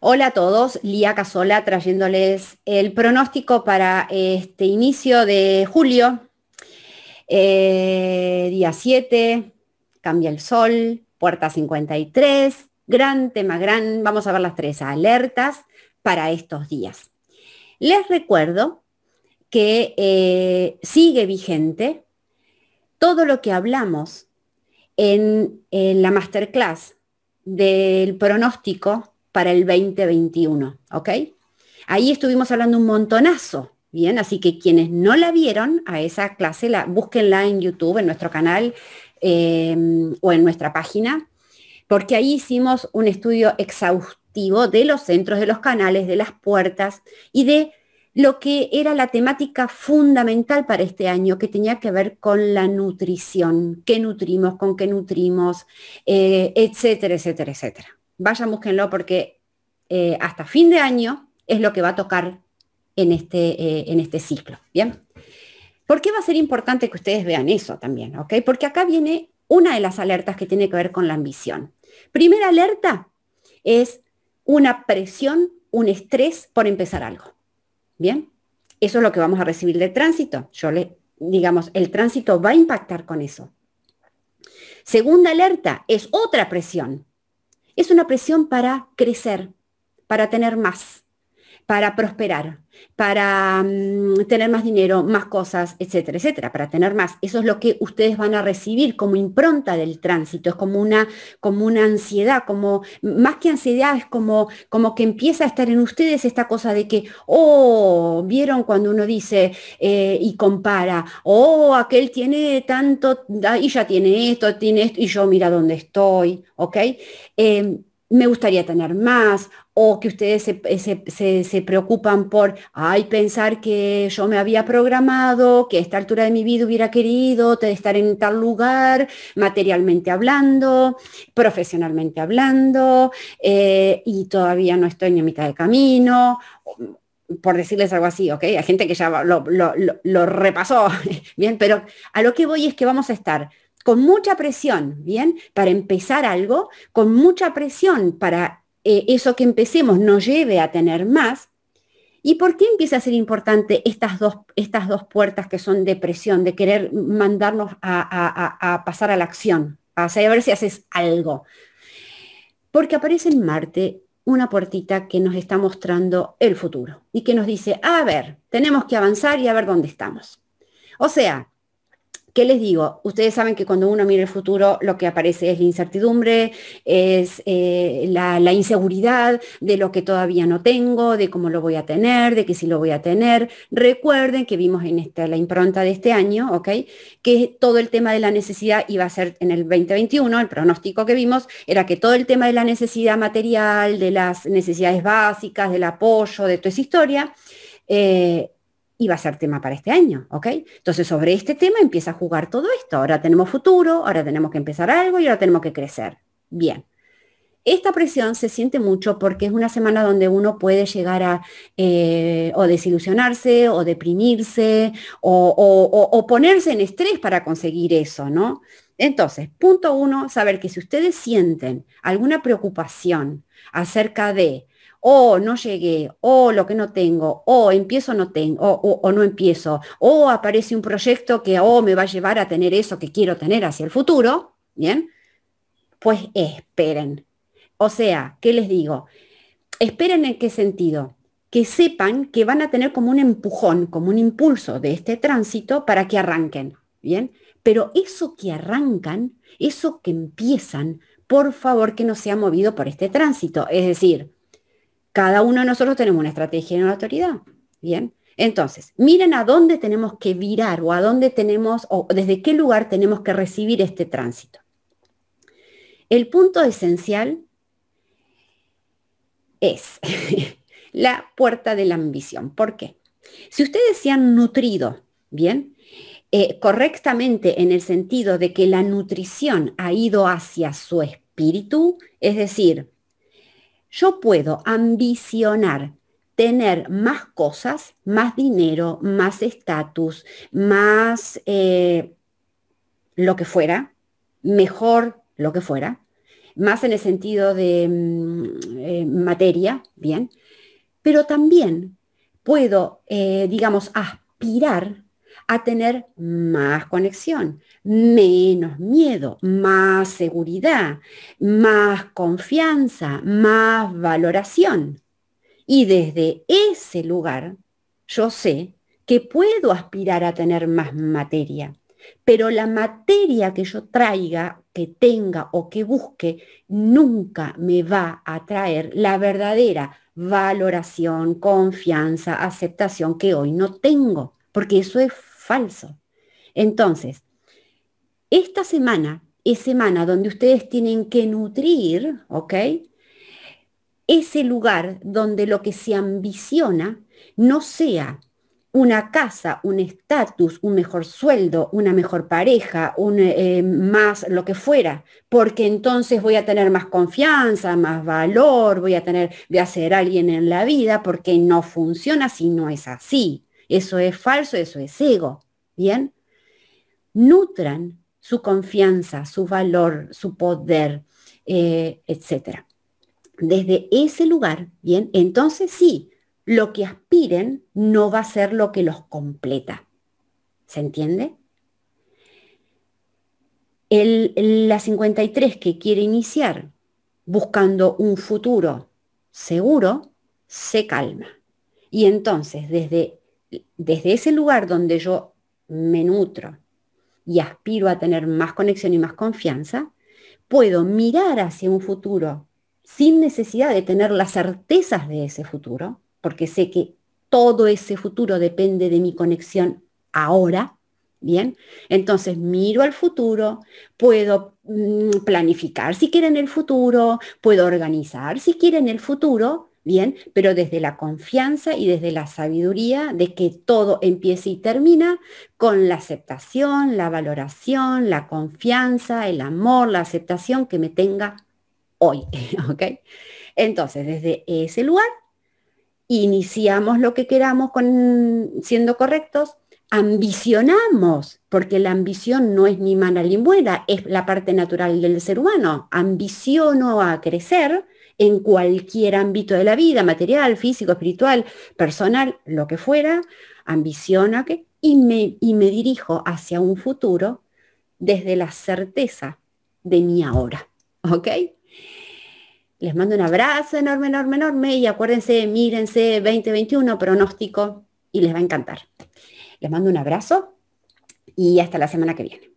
Hola a todos, Lía Casola trayéndoles el pronóstico para este inicio de julio. Eh, día 7, cambia el sol, puerta 53, gran tema, gran, vamos a ver las tres alertas para estos días. Les recuerdo que eh, sigue vigente todo lo que hablamos en, en la masterclass del pronóstico para el 2021, ¿ok? Ahí estuvimos hablando un montonazo, ¿bien? Así que quienes no la vieron a esa clase, la, búsquenla en YouTube, en nuestro canal em, o en nuestra página, porque ahí hicimos un estudio exhaustivo de los centros, de los canales, de las puertas y de lo que era la temática fundamental para este año, que tenía que ver con la nutrición, qué nutrimos, con qué nutrimos, eh, etcétera, etcétera, etcétera vayan, búsquenlo porque eh, hasta fin de año es lo que va a tocar en este, eh, en este ciclo. ¿Bien? ¿Por qué va a ser importante que ustedes vean eso también? ¿ok? Porque acá viene una de las alertas que tiene que ver con la ambición. Primera alerta es una presión, un estrés por empezar algo. ¿Bien? Eso es lo que vamos a recibir del tránsito. Yo le, digamos, el tránsito va a impactar con eso. Segunda alerta es otra presión es una presión para crecer, para tener más, para prosperar, para mm, tener más dinero, más cosas, etcétera, etcétera, para tener más. Eso es lo que ustedes van a recibir como impronta del tránsito, es como una, como una ansiedad, como más que ansiedad, es como, como que empieza a estar en ustedes esta cosa de que, oh, vieron cuando uno dice eh, y compara, oh, aquel tiene tanto, y ya tiene esto, tiene esto, y yo mira dónde estoy, ¿ok? Em, me gustaría tener más, o que ustedes se, preocupan por, ay, pensar que yo me había programado, que a esta altura de mi vida hubiera querido estar en tal lugar, materialmente hablando, profesionalmente hablando, eh, y todavía no estoy ni a mitad de camino, por decirles algo así, ¿ok? Hay gente que ya lo, lo repasó, bien, pero a lo que voy es que vamos a estar con mucha presión, ¿bien? Para empezar algo, con mucha presión para eh, eso que empecemos nos lleve a tener más. ¿Y por qué empieza a ser importante estas dos, estas dos puertas que son de presión, de querer mandarnos a, pasar a la acción, a, ver si haces algo? Porque aparece en Marte una puertita que nos está mostrando el futuro y que nos dice, a ver, tenemos que avanzar y a ver dónde estamos. O sea, ¿Qué les digo? Ustedes saben que cuando uno mira el futuro lo que aparece es la incertidumbre, es eh, la, inseguridad de lo que todavía no tengo, de cómo lo voy a tener, de que si lo voy a tener. Recuerden que vimos en esta, la impronta de este año, ¿ok? Que todo el tema de la necesidad iba a ser en el 2021, el pronóstico que vimos era que todo el tema de la necesidad material, de las necesidades básicas, del apoyo, de toda esa historia, eh, y va a ser tema para este año, ¿ok? Entonces sobre este tema empieza a jugar todo esto. Ahora tenemos futuro, ahora tenemos que empezar algo y ahora tenemos que crecer. Bien. Esta presión se siente mucho porque es una semana donde uno puede llegar a eh, o desilusionarse o deprimirse o, o ponerse en estrés para conseguir eso, ¿no? Entonces, punto uno, saber que si ustedes sienten alguna preocupación acerca de o no llegué, o lo que no tengo, o empiezo no tengo, o, no empiezo, o aparece un proyecto que o me va a llevar a tener eso que quiero tener hacia el futuro, ¿bien? Pues esperen. O sea, ¿qué les digo? Esperen en qué sentido? Que sepan que van a tener como un empujón, como un impulso de este tránsito para que arranquen, ¿bien? Pero eso que arrancan, eso que empiezan, por favor que no sea movido por este tránsito. Es decir, cada uno de nosotros tenemos una estrategia y una autoridad. Bien. Entonces, miren a dónde tenemos que virar o a dónde tenemos o desde qué lugar tenemos que recibir este tránsito. El punto esencial es la puerta de la ambición. ¿Por qué? Si ustedes se han nutrido, bien, eh, correctamente en el sentido de que la nutrición ha ido hacia su espíritu, es decir, yo puedo ambicionar tener más cosas, más dinero, más estatus, más eh, lo que fuera, mejor lo que fuera, más en el sentido de mm, eh, materia, bien, pero también puedo, eh, digamos, aspirar a tener más conexión, menos miedo, más seguridad, más confianza, más valoración. Y desde ese lugar yo sé que puedo aspirar a tener más materia, pero la materia que yo traiga, que tenga o que busque, nunca me va a traer la verdadera valoración, confianza, aceptación que hoy no tengo, porque eso es falso. Entonces, esta semana es semana donde ustedes tienen que nutrir, ¿ok? Ese lugar donde lo que se ambiciona no sea una casa, un estatus, un mejor sueldo, una mejor pareja, un, eh, más lo que fuera, porque entonces voy a tener más confianza, más valor, voy a tener, voy a ser alguien en la vida, porque no funciona si no es así. Eso es falso, eso es ego. Bien, nutran su confianza, su valor, su poder, eh, etc. Desde ese lugar, bien, entonces sí, lo que aspiren no va a ser lo que los completa. ¿Se entiende? El, la 53 que quiere iniciar buscando un futuro seguro, se calma. Y entonces, desde, desde ese lugar donde yo me nutro y aspiro a tener más conexión y más confianza, puedo mirar hacia un futuro sin necesidad de tener las certezas de ese futuro, porque sé que todo ese futuro depende de mi conexión ahora, ¿bien? Entonces miro al futuro, puedo mm, planificar si quieren el futuro, puedo organizar si quieren el futuro, ¿bien? Pero desde la confianza y desde la sabiduría de que todo empieza y termina con la aceptación, la valoración, la confianza, el amor, la aceptación que me tenga hoy, ¿ok? Entonces, desde ese lugar iniciamos lo que queramos con, siendo correctos, ambicionamos, porque la ambición no es ni mala ni buena, es la parte natural del ser humano. Ambiciono a crecer en cualquier ámbito de la vida, material, físico, espiritual, personal, lo que fuera, ambiciono que, y me, y me dirijo hacia un futuro desde la certeza de mi ahora. ¿Ok? Les mando un abrazo enorme, enorme, enorme y acuérdense, mírense 2021 pronóstico y les va a encantar. Les mando un abrazo y hasta la semana que viene.